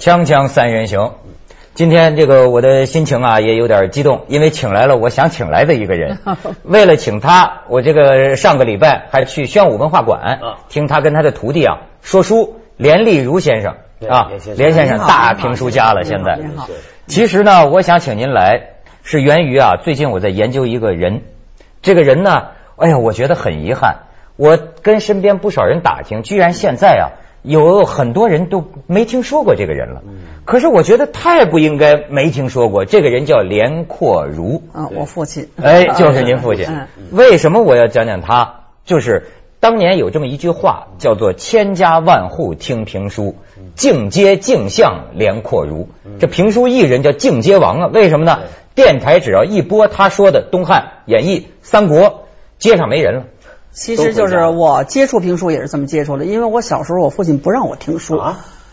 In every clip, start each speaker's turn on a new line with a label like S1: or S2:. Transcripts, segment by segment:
S1: 锵锵三人行，今天这个我的心情啊也有点激动，因为请来了我想请来的一个人。为了请他，我这个上个礼拜还去宣武文化馆听他跟他的徒弟啊说书。连丽如先生啊，连先生大评书家了。现在，其实呢，我想请您来，是源于啊，最近我在研究一个人。这个人呢，哎呀，我觉得很遗憾。我跟身边不少人打听，居然现在啊，有很多人都没听说过这个人了。可是我觉得太不应该没听说过。这个人叫连阔如
S2: 啊，我父亲。
S1: 哎，就是您父亲。为什么我要讲讲他？就是当年有这么一句话，叫做“千家万户听评书，尽接尽相连阔如”。这评书艺人叫尽接王啊？为什么呢？电台只要一播他说的东汉演义、三国，街上没人了。
S2: 其实就是我接触评书也是这么接触的，因为我小时候我父亲不让我听书，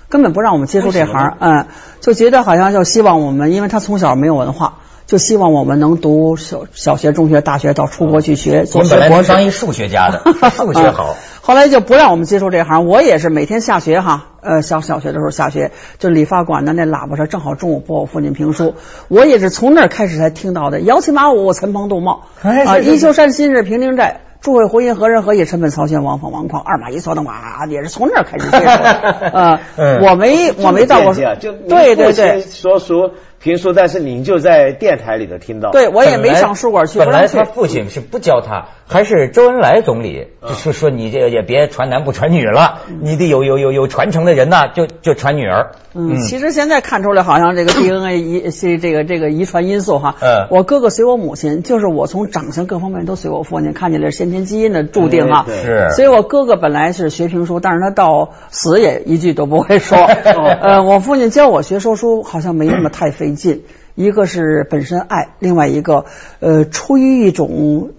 S2: 根本不让我们接触这行，嗯，就觉得好像就希望我们，因为他从小没有文化，就希望我们能读小小学、中学、大学，到出国去学。
S1: 我本来当一数学家的，数学好。
S2: 后来就不让我们接触这行，我也是每天下学哈，呃，小小学的时候下学，就理发馆的那喇叭上正好中午播我父亲评书，我也是从那儿开始才听到的。摇旗马舞，岑彭杜茂啊，一休山新日平陵寨。诸位胡音何人何意？臣本曹县王凤王旷，二马一曹的马，也是从那儿开始接触。呃，我没我没到过，
S3: 对对对，说书。评书，但是您就在电台里头听到。
S2: 对，我也没上书馆去。
S1: 本来他父亲是不教他，还是周恩来总理就说说你这个也别传男不传女了，你得有有有有传承的人呐，就就传女儿。
S2: 嗯，其实现在看出来，好像这个 DNA 遗这这个这个遗传因素哈。嗯。我哥哥随我母亲，就是我从长相各方面都随我父亲，看起来先天基因的注定哈。
S1: 是。
S2: 所以我哥哥本来是学评书，但是他到死也一句都不会说。呃，我父亲教我学说书，好像没那么太费劲。一个是本身爱，另外一个呃，出于一种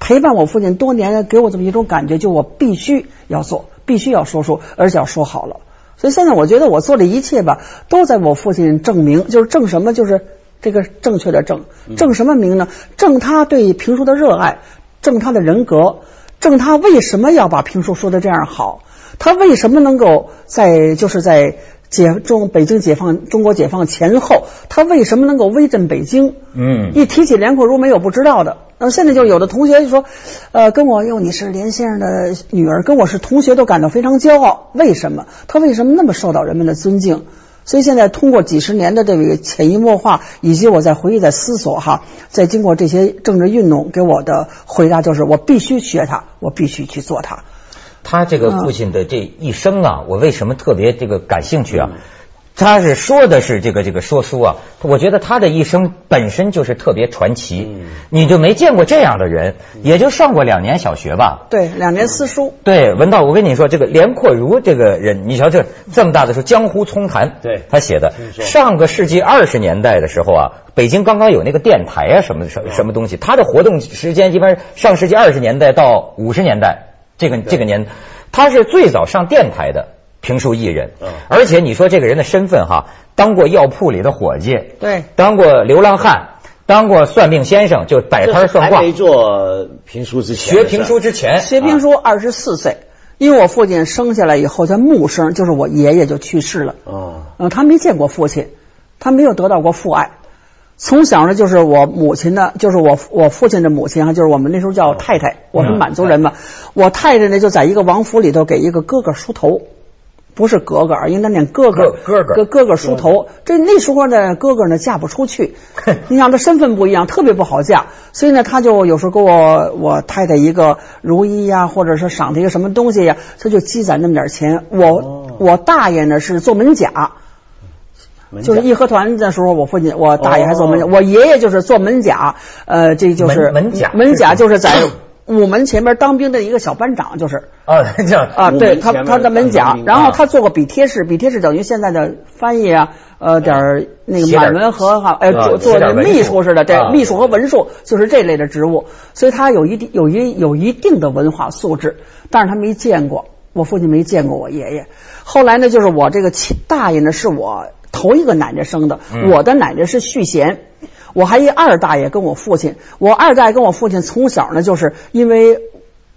S2: 陪伴我父亲多年，给我这么一种感觉，就我必须要做，必须要说书，而且要说好了。所以现在我觉得我做的一切吧，都在我父亲证明，就是证什么？就是这个正确的证，证什么名呢？证他对评书的热爱，证他的人格，证他为什么要把评书说的这样好，他为什么能够在就是在。解中北京解放，中国解放前后，他为什么能够威震北京？嗯，一提起连阔如，没有不知道的。那么现在就有的同学就说，呃，跟我哟，你是连先生的女儿，跟我是同学，都感到非常骄傲。为什么？他为什么那么受到人们的尊敬？所以现在通过几十年的这个潜移默化，以及我在回忆、在思索哈，在经过这些政治运动给我的回答，就是我必须学他，我必须去做他。
S1: 他这个父亲的这一生啊，我为什么特别这个感兴趣啊？他是说的是这个这个说书啊，我觉得他的一生本身就是特别传奇。你就没见过这样的人，也就上过两年小学吧？
S2: 对，两年私塾。
S1: 对，文道，我跟你说，这个连阔如这个人，你瞧这这么大的时候，江湖丛谈，
S3: 对，
S1: 他写的。上个世纪二十年代的时候啊，北京刚刚有那个电台啊，什么什什么东西，他的活动时间一般上世纪二十年代到五十年代。这个这个年，他是最早上电台的评书艺人，而且你说这个人的身份哈，当过药铺里的伙计，
S2: 对，
S1: 当过流浪汉，当过算命先生，就摆摊算卦。
S3: 没做评书之前，
S1: 学评书之前，
S2: 学评书二十四岁，因为我父亲生下来以后，他木生，就是我爷爷就去世了，哦，嗯，他没见过父亲，他没有得到过父爱。从小呢，就是我母亲呢，就是我我父亲的母亲啊，就是我们那时候叫太太，我们满族人嘛。我太太呢，就在一个王府里头给一个哥哥梳头，不是哥哥，应该念哥哥，
S1: 哥哥，
S2: 哥哥哥梳头。这那时候呢，哥哥呢嫁不出去，你想他身份不一样，特别不好嫁，所以呢，他就有时候给我我太太一个如意呀，或者是赏他一个什么东西呀，他就积攒那么点钱。我我大爷呢是做门甲。就是义和团的时候，我父亲、我大爷还做门，我爷爷就是做门甲，呃，这就是
S1: 门甲，
S2: 门甲就是在午门前面当兵的一个小班长，就是。
S1: 啊，叫
S2: 啊，对他他的门甲，然后他做过笔贴式，笔贴式等于现在的翻译啊，呃，点那个满文和哈，呃，做做的秘书似的，对，秘书和文书就是这类的职务，所以他有一定有一有一定的文化素质，但是他没见过我父亲，没见过我爷爷。后来呢，就是我这个亲大爷呢，是我。头一个奶奶生的，我的奶奶是续弦，我还一二大爷跟我父亲，我二大爷跟我父亲从小呢，就是因为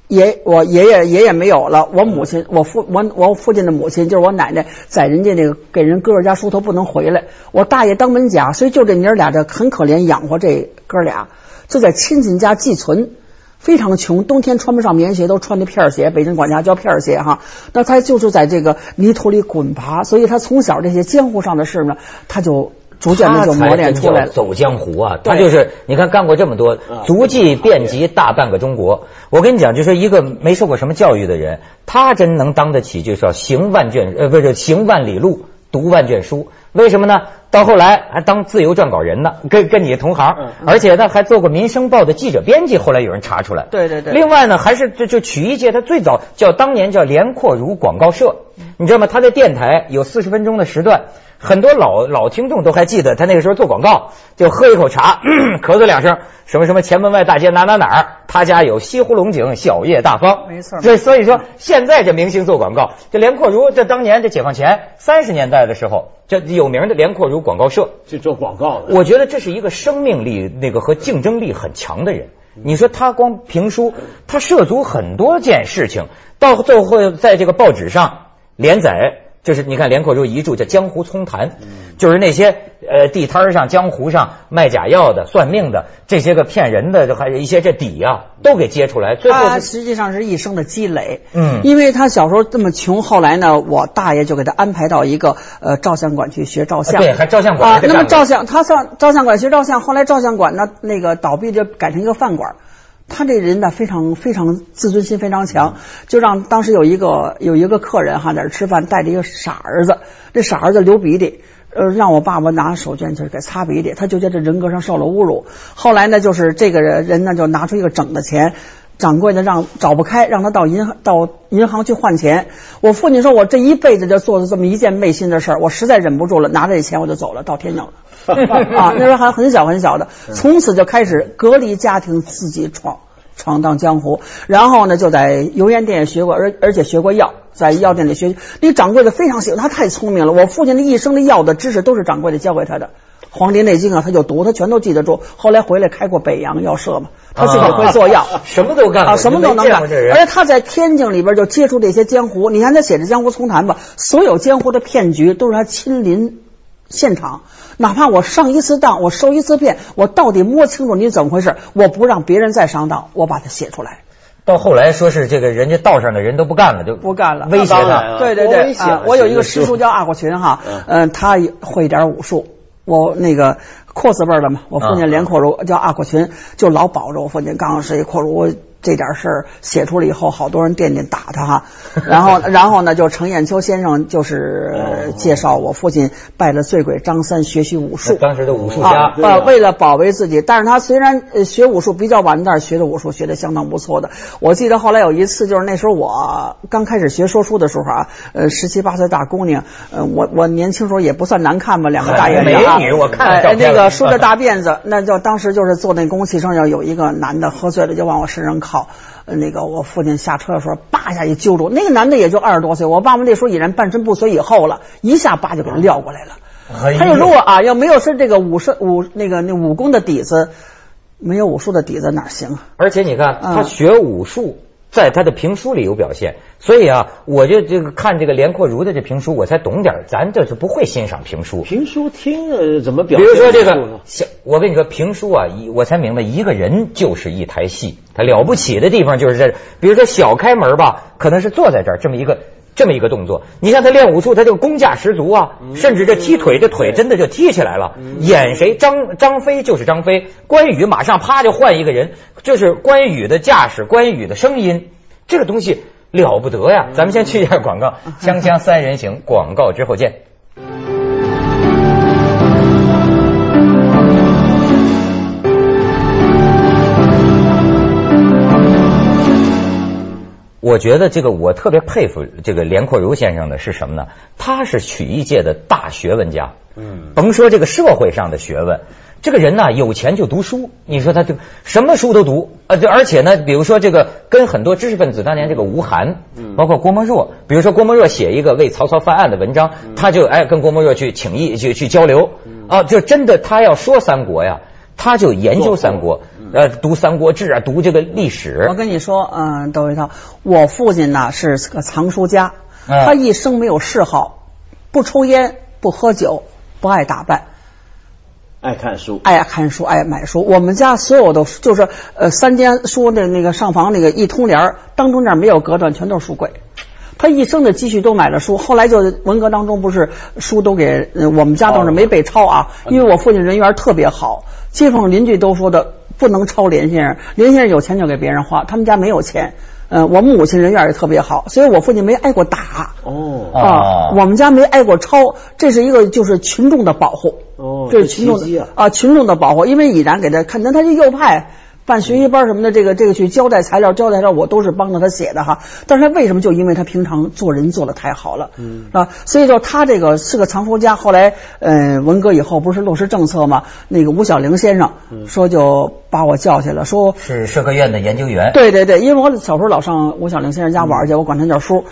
S2: 爷我爷爷爷爷没有了，我母亲我父我我父亲的母亲就是我奶奶，在人家那个给人哥哥家梳头不能回来，我大爷当门甲，所以就这娘俩这很可怜，养活这哥俩，就在亲戚家寄存。非常穷，冬天穿不上棉鞋，都穿的片儿鞋，北京管家叫片儿鞋哈。那他就是在这个泥土里滚爬，所以他从小这些江湖上的事呢，他就逐渐的就磨练出来了。
S1: 走江湖啊，他就是你看干过这么多，足迹遍及大半个中国。我跟你讲，就说一个没受过什么教育的人，他真能当得起，就是要行万卷呃，不是行万里路，读万卷书。为什么呢？到后来还当自由撰稿人呢，跟跟你同行，而且呢还做过《民生报》的记者编辑。后来有人查出来，
S2: 对对对。
S1: 另外呢，还是就就曲艺界，他最早叫当年叫连阔如广告社，你知道吗？他在电台有四十分钟的时段。很多老老听众都还记得，他那个时候做广告，就喝一口茶，咳嗽两声，什么什么前门外大街哪哪哪儿，他家有西湖龙井小叶大方，
S2: 没错。
S1: 这所以说，现在这明星做广告，这连阔如，这当年这解放前三十年代的时候，这有名的连阔如广告社
S3: 就做广告的。
S1: 我觉得这是一个生命力那个和竞争力很强的人。你说他光评书，他涉足很多件事情，到最后在这个报纸上连载。就是你看连阔如遗著叫《江湖葱谈》，就是那些呃地摊上、江湖上卖假药的、算命的这些个骗人的，还有一些这底啊，都给揭出来。最后
S2: 他实际上是一生的积累，嗯，因为他小时候这么穷，后来呢，我大爷就给他安排到一个呃照相馆去学照相，
S1: 对，还照相馆啊。
S2: 那么照相，他上照相馆学照相，后来照相馆呢那个倒闭，就改成一个饭馆。他这人呢，非常非常自尊心非常强，就让当时有一个有一个客人哈在这吃饭，带着一个傻儿子，这傻儿子流鼻涕，呃，让我爸爸拿手绢去给擦鼻涕，他就在这人格上受了侮辱。后来呢，就是这个人人呢就拿出一个整的钱，掌柜的让找不开，让他到银行到银行去换钱。我父亲说，我这一辈子就做了这么一件昧心的事儿，我实在忍不住了，拿着这钱我就走了，到天津了。啊，那时候还很小很小的，从此就开始隔离家庭，自己闯闯荡江湖。然后呢，就在油盐店学过，而而且学过药，在药店里学。那掌柜的非常喜欢他，太聪明了。我父亲的一生的药的知识都是掌柜的教给他的，《黄帝内经》啊，他就读，他全都记得住。后来回来开过北洋药社嘛，他自己会做药，
S1: 什么都干
S2: 啊，什么都能干。而且他在天津里边就接触这些江湖。你看他写的《江湖丛谈》吧，所有江湖的骗局都是他亲临现场。哪怕我上一次当，我受一次骗，我到底摸清楚你怎么回事，我不让别人再上当，我把它写出来。
S1: 到后来说是这个人家道上的人都不干了，就
S2: 不干了，
S1: 威胁他。
S2: 对对对，我有一个师叔叫阿国群哈，嗯，他会点武术，我那个阔字辈的嘛，我父亲连阔如叫阿阔群，就老保着我父亲，刚刚是一阔如。这点事儿写出来以后，好多人惦记打他哈。然后，然后呢，就程砚秋先生就是介绍我父亲拜了醉鬼张三学习武术。
S1: 当时的武术家
S2: 啊，为了保卫自己，但是他虽然学武术比较晚，但是学的武术学的相当不错的。我记得后来有一次，就是那时候我刚开始学说书的时候啊，呃，十七八岁大姑娘，呃，我我年轻时候也不算难看吧，两个大眼
S1: 美女，我看
S2: 那个梳着大辫子，那就当时就是坐那公共汽车上有一个男的喝醉了，就往我身上靠。那个我父亲下车的时候，叭一下一揪住那个男的，也就二十多岁。我爸爸那时候已然半身不遂以后了，一下叭就给他撂过来了。他就如果啊，要没有是这个武术武那个那武功的底子，没有武术的底子哪行啊？
S1: 而且你看，他学武术。在他的评书里有表现，所以啊，我就这个看这个连阔如的这评书，我才懂点。咱这是不会欣赏评书，
S3: 评书听了怎么表？
S1: 比如说这个，我跟你说评书啊，一我才明白，一个人就是一台戏，他了不起的地方就是这。比如说小开门吧，可能是坐在这儿这么一个。这么一个动作，你看他练武术，他就功架十足啊，甚至这踢腿，这腿真的就踢起来了。演谁？张张飞就是张飞，关羽马上啪就换一个人，就是关羽的架势，关羽的声音，这个东西了不得呀！咱们先去一下广告，锵锵三人行，广告之后见。我觉得这个我特别佩服这个连阔如先生的是什么呢？他是曲艺界的大学问家。嗯，甭说这个社会上的学问，这个人呢有钱就读书。你说他就什么书都读啊，就而且呢，比如说这个跟很多知识分子，当年这个吴晗，嗯包括郭沫若，比如说郭沫若写一个为曹操翻案的文章，他就哎跟郭沫若去请益去去交流啊，就真的他要说三国呀，他就研究三国。呃，读《三国志》啊，读这个历史。
S2: 我跟你说，嗯，窦维涛，我父亲呢是个藏书家，他一生没有嗜好，不抽烟，不喝酒，不爱打扮。
S3: 爱看书，
S2: 爱看书，爱买书。我们家所有的就是呃三间书的那个上房那个一通帘当中那没有隔断，全都是书柜。他一生的积蓄都买了书，后来就文革当中不是书都给我们家倒是没被抄啊，因为我父亲人缘特别好，街坊邻居都说的不能抄连先生，连先生有钱就给别人花，他们家没有钱。嗯，我母亲人缘也特别好，所以我父亲没挨过打。哦啊，我们家没挨过抄，这是一个就是群众的保护。哦，这是群众的啊，群众的保护，因为已然给他看，那他就右派。办学习班什么的，这个这个去交代材料、交代材料，我都是帮着他写的哈。但是他为什么？就因为他平常做人做的太好了，嗯啊，所以说他这个是个藏书家。后来，呃，文革以后不是落实政策吗？那个吴小玲先生说就把我叫去了，说
S1: 是社科院的研究员。
S2: 对对对，因为我小时候老上吴小玲先生家玩去，我管他叫叔。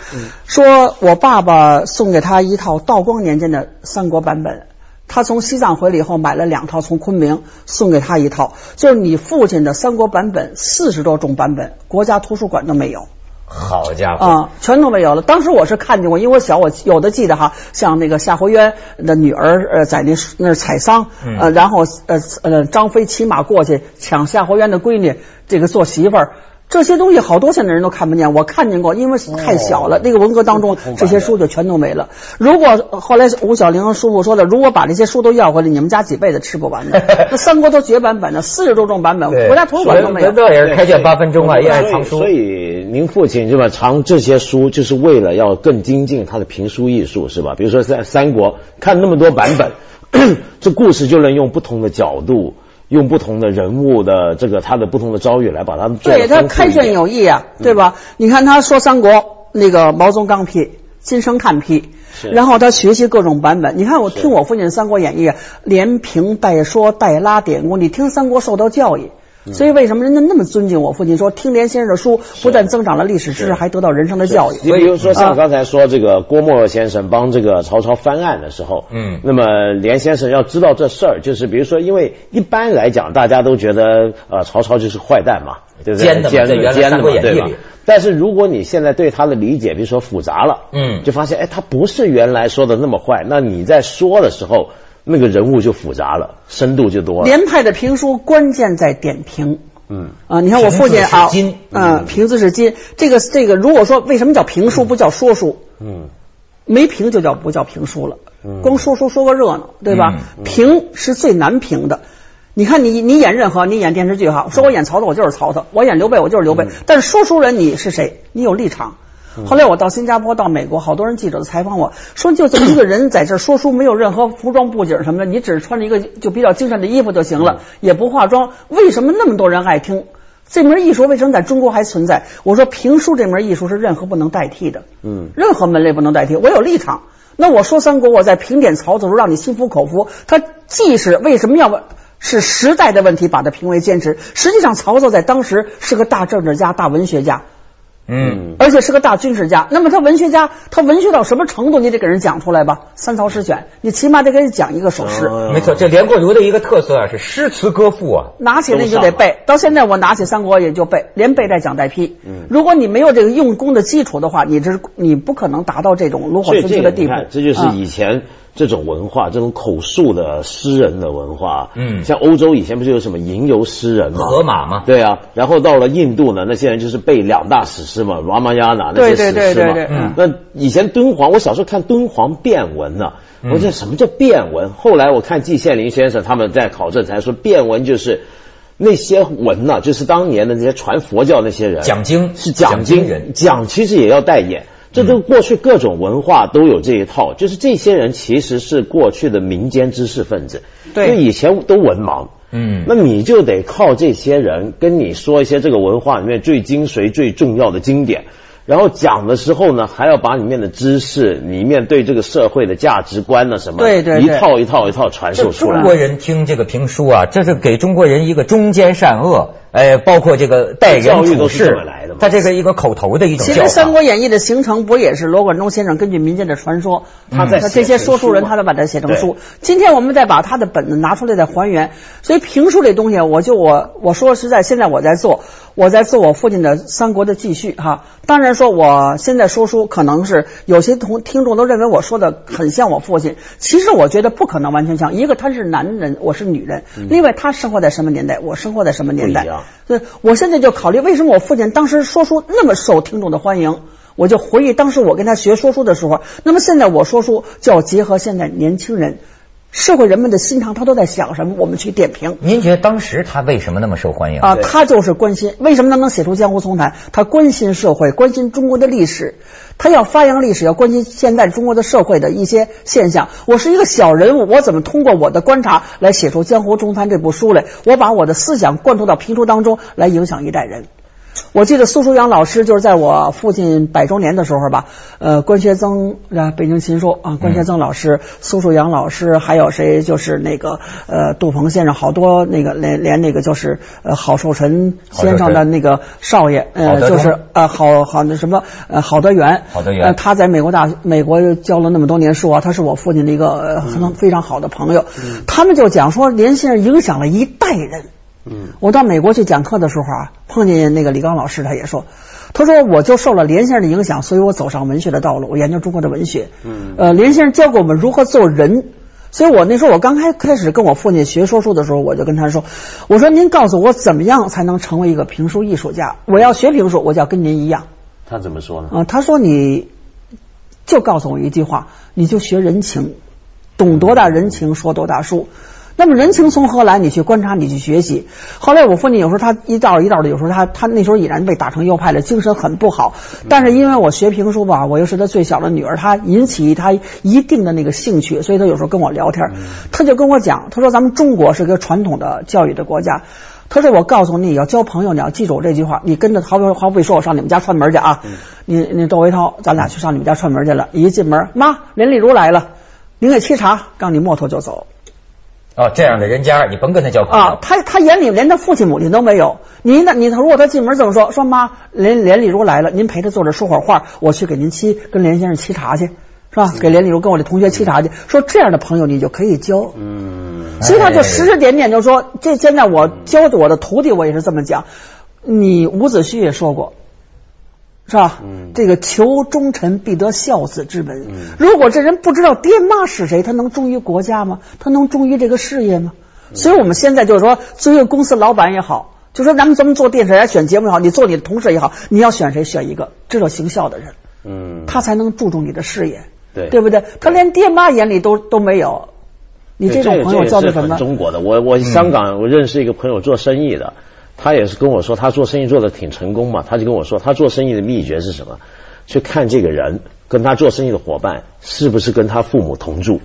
S2: 说我爸爸送给他一套道光年间的三国版本。他从西藏回来以后，买了两套，从昆明送给他一套，就是你父亲的三国版本，四十多种版本，国家图书馆都没有。
S1: 好家伙
S2: 啊，全都没有了。当时我是看见过，因为我小，我有的记得哈，像那个夏侯渊的女儿呃，在那那采桑，呃，然后呃呃，张飞骑马过去抢夏侯渊的闺女，这个做媳妇儿。这些东西好多现在人都看不见，我看见过，因为太小了。那个文革当中，这些书就全都没了。如果后来吴小玲叔父说的，如果把这些书都要回来，你们家几辈子吃不完的。那三国都绝版本的，四十多种版本，国家图书馆都没有。
S1: 这也是开卷八分钟啊，也爱藏书。
S3: 所以您父亲是吧，藏这些书就是为了要更精进他的评书艺术是吧？比如说在三国看那么多版本，这故事就能用不同的角度。用不同的人物的这个他的不同的遭遇来把他们
S2: 对他开卷有益啊，对吧？你看他说三国那个毛宗刚批，金生叹批，然后他学习各种版本。你看我听我父亲《三国演义》，连评带说带拉典故，你听三国受到教育。所以为什么人家那么尊敬我父亲？说听连先生的书，不但增长了历史知识，还得到人生的教育。
S3: 你比如说像刚才说这个郭沫若先生帮这个曹操翻案的时候，嗯，那么连先生要知道这事儿，就是比如说，因为一般来讲，大家都觉得呃曹操就是坏蛋嘛，对不对？
S1: 奸的，
S3: 奸
S1: 的，
S3: 奸的，对吧？但是如果你现在对他的理解，比如说复杂了，嗯，就发现哎，他不是原来说的那么坏。那你在说的时候。那个人物就复杂了，深度就多了。
S2: 连派的评书关键在点评。嗯啊，你看我父亲啊，嗯，评字是金。这个这个，如果说为什么叫评书不叫说书？嗯，没评就叫不叫评书了。嗯，光说书说个热闹，对吧？评是最难评的。你看你你演任何你演电视剧哈，说我演曹操我就是曹操，我演刘备我就是刘备。但是说书人你是谁？你有立场。后来我到新加坡、到美国，好多人记者都采访我说，就这么一个人在这说书，没有任何服装布景什么的，你只是穿着一个就比较精神的衣服就行了，也不化妆，为什么那么多人爱听？这门艺术为什么在中国还存在？我说评书这门艺术是任何不能代替的，嗯，任何门类不能代替。我有立场，那我说三国，我在评点曹操时，让你心服口服。他既是为什么要是时代的问题把它评为坚持？实际上，曹操在当时是个大政治家、大文学家。嗯，而且是个大军事家。那么他文学家，他文学到什么程度？你得给人讲出来吧。三曹诗选，你起码得给人讲一个首诗。
S1: 没错，这连过流的一个特色啊，是诗词歌赋啊。
S2: 拿起来就得背。到现在我拿起三国也就背，连背带讲带批。嗯，如果你没有这个用功的基础的话，你这你不可能达到这种炉火纯青的地步。
S3: 这就是以前。这种文化，这种口述的诗人的文化，嗯，像欧洲以前不是有什么吟游诗人吗？
S1: 荷马吗？
S3: 对啊，然后到了印度呢，那些人就是背两大史诗嘛，《拉玛亚那》那些史诗嘛。嗯那以前敦煌，我小时候看敦煌变文呢，我说什么叫变文？后来我看季羡林先生他们在考证才说，变文就是那些文呢，就是当年的那些传佛教那些人
S1: 讲经
S3: 是讲经人，讲其实也要带眼。这都过去各种文化都有这一套，就是这些人其实是过去的民间知识分子，
S2: 对，
S3: 以前都文盲，嗯，那你就得靠这些人跟你说一些这个文化里面最精髓、最重要的经典，然后讲的时候呢，还要把里面的知识、里面对这个社会的价值观呢什么，
S2: 对对，
S3: 一套一套一套传授出来。
S1: 中国人听这个评书啊，这是给中国人一个中间善恶，哎，包括这个待人处事。它这个一个口头的一种。
S2: 其实《三国演义》的形成不也是罗贯中先生根据民间的传说，
S3: 他在
S2: 这些说书人，他都把它写成书。今天我们再把他的本子拿出来再还原，所以评书这东西，我就我我说实在，现在我在做，我在做我父亲的《三国》的继续哈。当然说我现在说书，可能是有些同听众都认为我说的很像我父亲，其实我觉得不可能完全像。一个他是男人，我是女人，另外他生活在什么年代，我生活在什么年代，对，我现在就考虑为什么我父亲当时说书那么受听众的欢迎，我就回忆当时我跟他学说书的时候，那么现在我说书就要结合现在年轻人。社会人们的心肠，他都在想什么？我们去点评。
S1: 您觉得当时他为什么那么受欢迎
S2: 啊？他就是关心，为什么他能写出《江湖丛谈》？他关心社会，关心中国的历史，他要发扬历史，要关心现在中国的社会的一些现象。我是一个小人物，我怎么通过我的观察来写出《江湖丛谈》这部书来？我把我的思想灌输到评书当中，来影响一代人。我记得苏书阳老师就是在我父亲百周年的时候吧，呃，关学增啊，北京琴书啊，关学增老师、苏书阳老师，还有谁就是那个呃杜鹏先生，好多那个连连那个就是呃郝寿臣先生的那个少爷，呃，就是呃好好那什么呃郝德元，
S1: 郝德元，
S2: 他在美国大美国教了那么多年书啊，他是我父亲的一个很非常好的朋友，他们就讲说连先生影响了一代人。嗯，我到美国去讲课的时候啊，碰见那个李刚老师，他也说，他说我就受了连先生的影响，所以我走上文学的道路，我研究中国的文学。嗯，呃，连先生教给我们如何做人，所以我那时候我刚开开始跟我父亲学说书的时候，我就跟他说，我说您告诉我怎么样才能成为一个评书艺术家？我要学评书，我就要跟您一样。
S3: 他怎么说呢？
S2: 啊，他说你就告诉我一句话，你就学人情，懂多大人情说多大书。那么人情从何来？你去观察，你去学习。后来我父亲有时候他一道一道的，有时候他他那时候已然被打成右派了，精神很不好。但是因为我学评书吧，我又是他最小的女儿，他引起他一定的那个兴趣，所以他有时候跟我聊天，他就跟我讲，他说咱们中国是个传统的教育的国家。他说我告诉你要交朋友，你要记住我这句话。你跟着好比好比说我上你们家串门去啊，你你窦维涛，咱俩去上你们家串门去了，一进门，妈，林丽如来了，您给沏茶，刚你摸头就走。
S1: 哦，这样的人家你甭跟他交朋
S2: 友啊！他他眼里连他父亲母亲都没有。您呢？你如果他进门这么说，说妈，连连丽如来了，您陪他坐着说会儿话，我去给您沏，跟连先生沏茶去，是吧？给连丽如跟我的同学沏茶去。说这样的朋友你就可以交。嗯。所以他就指指点点就说，这现在我教我的徒弟，我也是这么讲。你伍子胥也说过。是吧？嗯，这个求忠臣必得孝子之本。嗯，如果这人不知道爹妈是谁，他能忠于国家吗？他能忠于这个事业吗？所以我们现在就是说，作为公司老板也好，就说咱们咱们做电视台选节目也好，你做你的同事也好，你要选谁？选一个知道行孝的人。嗯，他才能注重你的事业。
S3: 对，
S2: 对不对？他连爹妈眼里都都没有，你这种朋友叫做什么？
S3: 中国的，我我香港我认识一个朋友做生意的。他也是跟我说，他做生意做的挺成功嘛。他就跟我说，他做生意的秘诀是什么？去看这个人跟他做生意的伙伴是不是跟他父母同住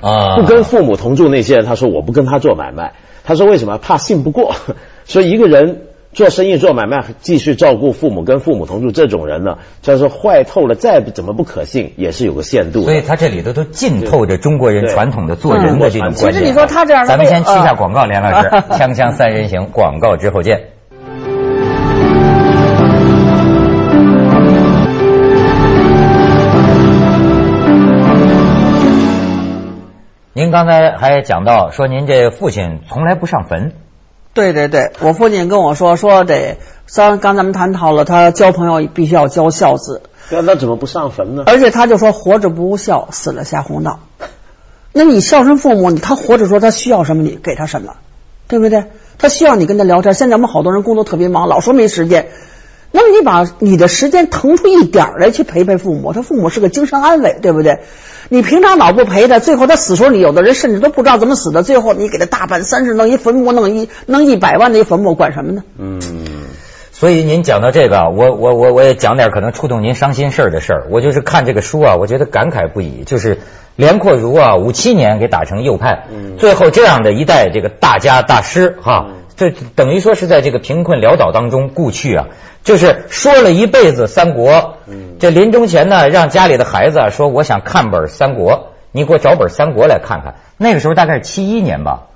S3: 啊？不跟父母同住那些人，他说我不跟他做买卖。他说为什么？怕信不过。所以一个人。做生意做买卖，继续照顾父母，跟父母同住，这种人呢，就是坏透了，再怎么不可信，也是有个限度。
S1: 所以他这里头都浸透着中国人传统的做人的这种观念。
S2: 其实你说他这样，
S1: 咱们先去一下广告，连老师，锵锵三人行，广告之后见。您刚才还讲到说，您这父亲从来不上坟。
S2: 对对对，我父亲跟我说说得，刚刚咱们谈讨了，他交朋友必须要交孝子。
S3: 那那怎么不上坟呢？
S2: 而且他就说活着不孝，死了瞎胡闹。那你孝顺父母，他活着说他需要什么，你给他什么，对不对？他需要你跟他聊天。现在我们好多人工作特别忙，老说没时间。那么你把你的时间腾出一点来去陪陪父母，他父母是个精神安慰，对不对？你平常老不陪他，最后他死时候，你有的人甚至都不知道怎么死的。最后你给他大办三十，弄一坟墓，弄一弄一百万的一坟墓，管什么呢？嗯。
S1: 所以您讲到这个，我我我我也讲点可能触动您伤心事儿的事儿。我就是看这个书啊，我觉得感慨不已。就是连阔如啊，五七年给打成右派，最后这样的一代这个大家大师哈。这等于说是在这个贫困潦倒当中故去啊，就是说了一辈子三国。这临终前呢，让家里的孩子说：“我想看本三国，你给我找本三国来看看。”那个时候大概是七一年吧。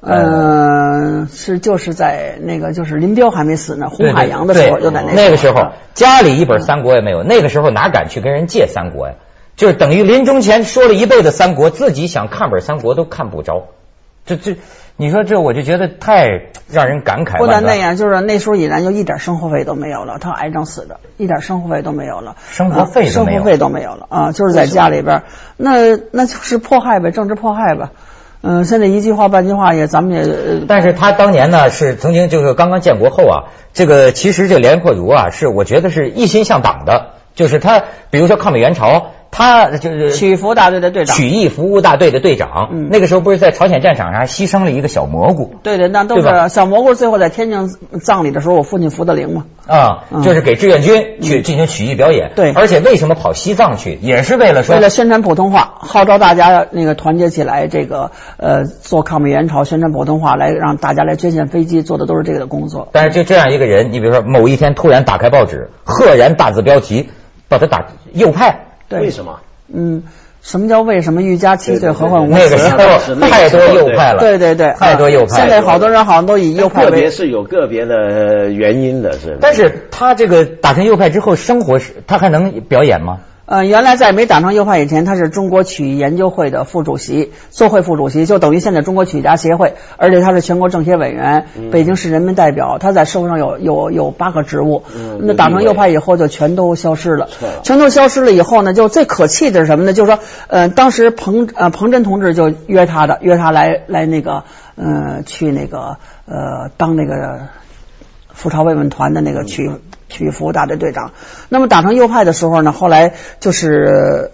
S2: 嗯，是就是在那个就是林彪还没死呢，红海洋的时候就在
S1: 那个时候，家里一本三国也没有，那个时候哪敢去跟人借三国呀？就是等于临终前说了一辈子三国，自己想看本三国都看不着，这这。你说这我就觉得太让人感慨。
S2: 不但那样，就是那时候已然就一点生活费都没有了，他癌症死的，一点生活费都没有了。
S1: 生活费
S2: 生活费都没有了啊！就是在家里边，那那就是迫害呗，政治迫害吧。嗯，现在一句话半句话也，咱们也。
S1: 但是他当年呢是曾经就是刚刚建国后啊，这个其实这连阔如啊是我觉得是一心向党的，就是他比如说抗美援朝。他就是
S2: 曲阜大队的队长，
S1: 曲艺服务大队的队长。嗯，那个时候不是在朝鲜战场上牺牲了一个小蘑菇？
S2: 对对，那都是小蘑菇。最后在天津葬礼的时候，我父亲扶的灵嘛。
S1: 啊，就是给志愿军去进行曲艺表演。
S2: 对，
S1: 而且为什么跑西藏去，也是为了说
S2: 为了宣传普通话，号召大家那个团结起来，这个呃做抗美援朝，宣传普通话，来让大家来捐献飞机，做的都是这个的工作。
S1: 但是就这样一个人，你比如说某一天突然打开报纸，赫然大字标题把他打右派。
S3: 为什么？
S2: 嗯，什么叫为什么？欲加七岁，何患无辞？
S1: 那个时候太多右派了，
S2: 对对对，
S1: 太多右派。
S2: 现在好多人好像都以右派
S3: 个别是有个别的原因的，是。
S1: 但是他这个打成右派之后，生活是，他还能表演吗？
S2: 呃，原来在没打成右派以前，他是中国曲艺研究会的副主席，作会副主席，就等于现在中国曲艺家协会，而且他是全国政协委员，北京市人民代表，他在社会上有有有八个职务。那打成右派以后，就全都消失了。全都消失了以后呢，就最可气的是什么呢？就是说，呃，当时彭呃彭真同志就约他的，约他来来那个呃去那个呃当那个赴朝慰问团的那个去。去服务大队队长，那么打成右派的时候呢，后来就是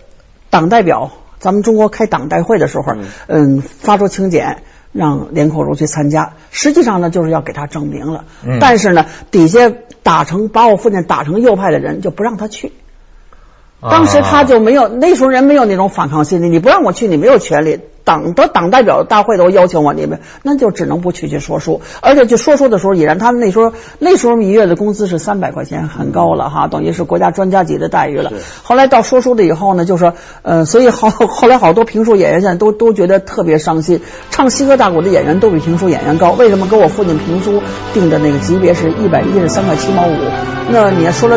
S2: 党代表，咱们中国开党代会的时候，嗯，发出请柬让连阔如去参加，实际上呢就是要给他证明了，但是呢底下打成把我父亲打成右派的人就不让他去。当时他就没有，那时候人没有那种反抗心理。你不让我去，你没有权利。党的党代表大会都要求我，你们那就只能不去去说书。而且去说书的时候，已然他们那时候那时候一月的工资是三百块钱，很高了哈，等于是国家专家级的待遇了。后来到说书的以后呢，就说呃，所以好 后来好多评书演员现在都都觉得特别伤心。唱西河大鼓的演员都比评书演员高，为什么？跟我父亲评书定的那个级别是一百一十三块七毛五。那你要说了再。